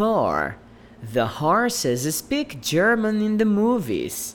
Thor. The horses speak German in the movies.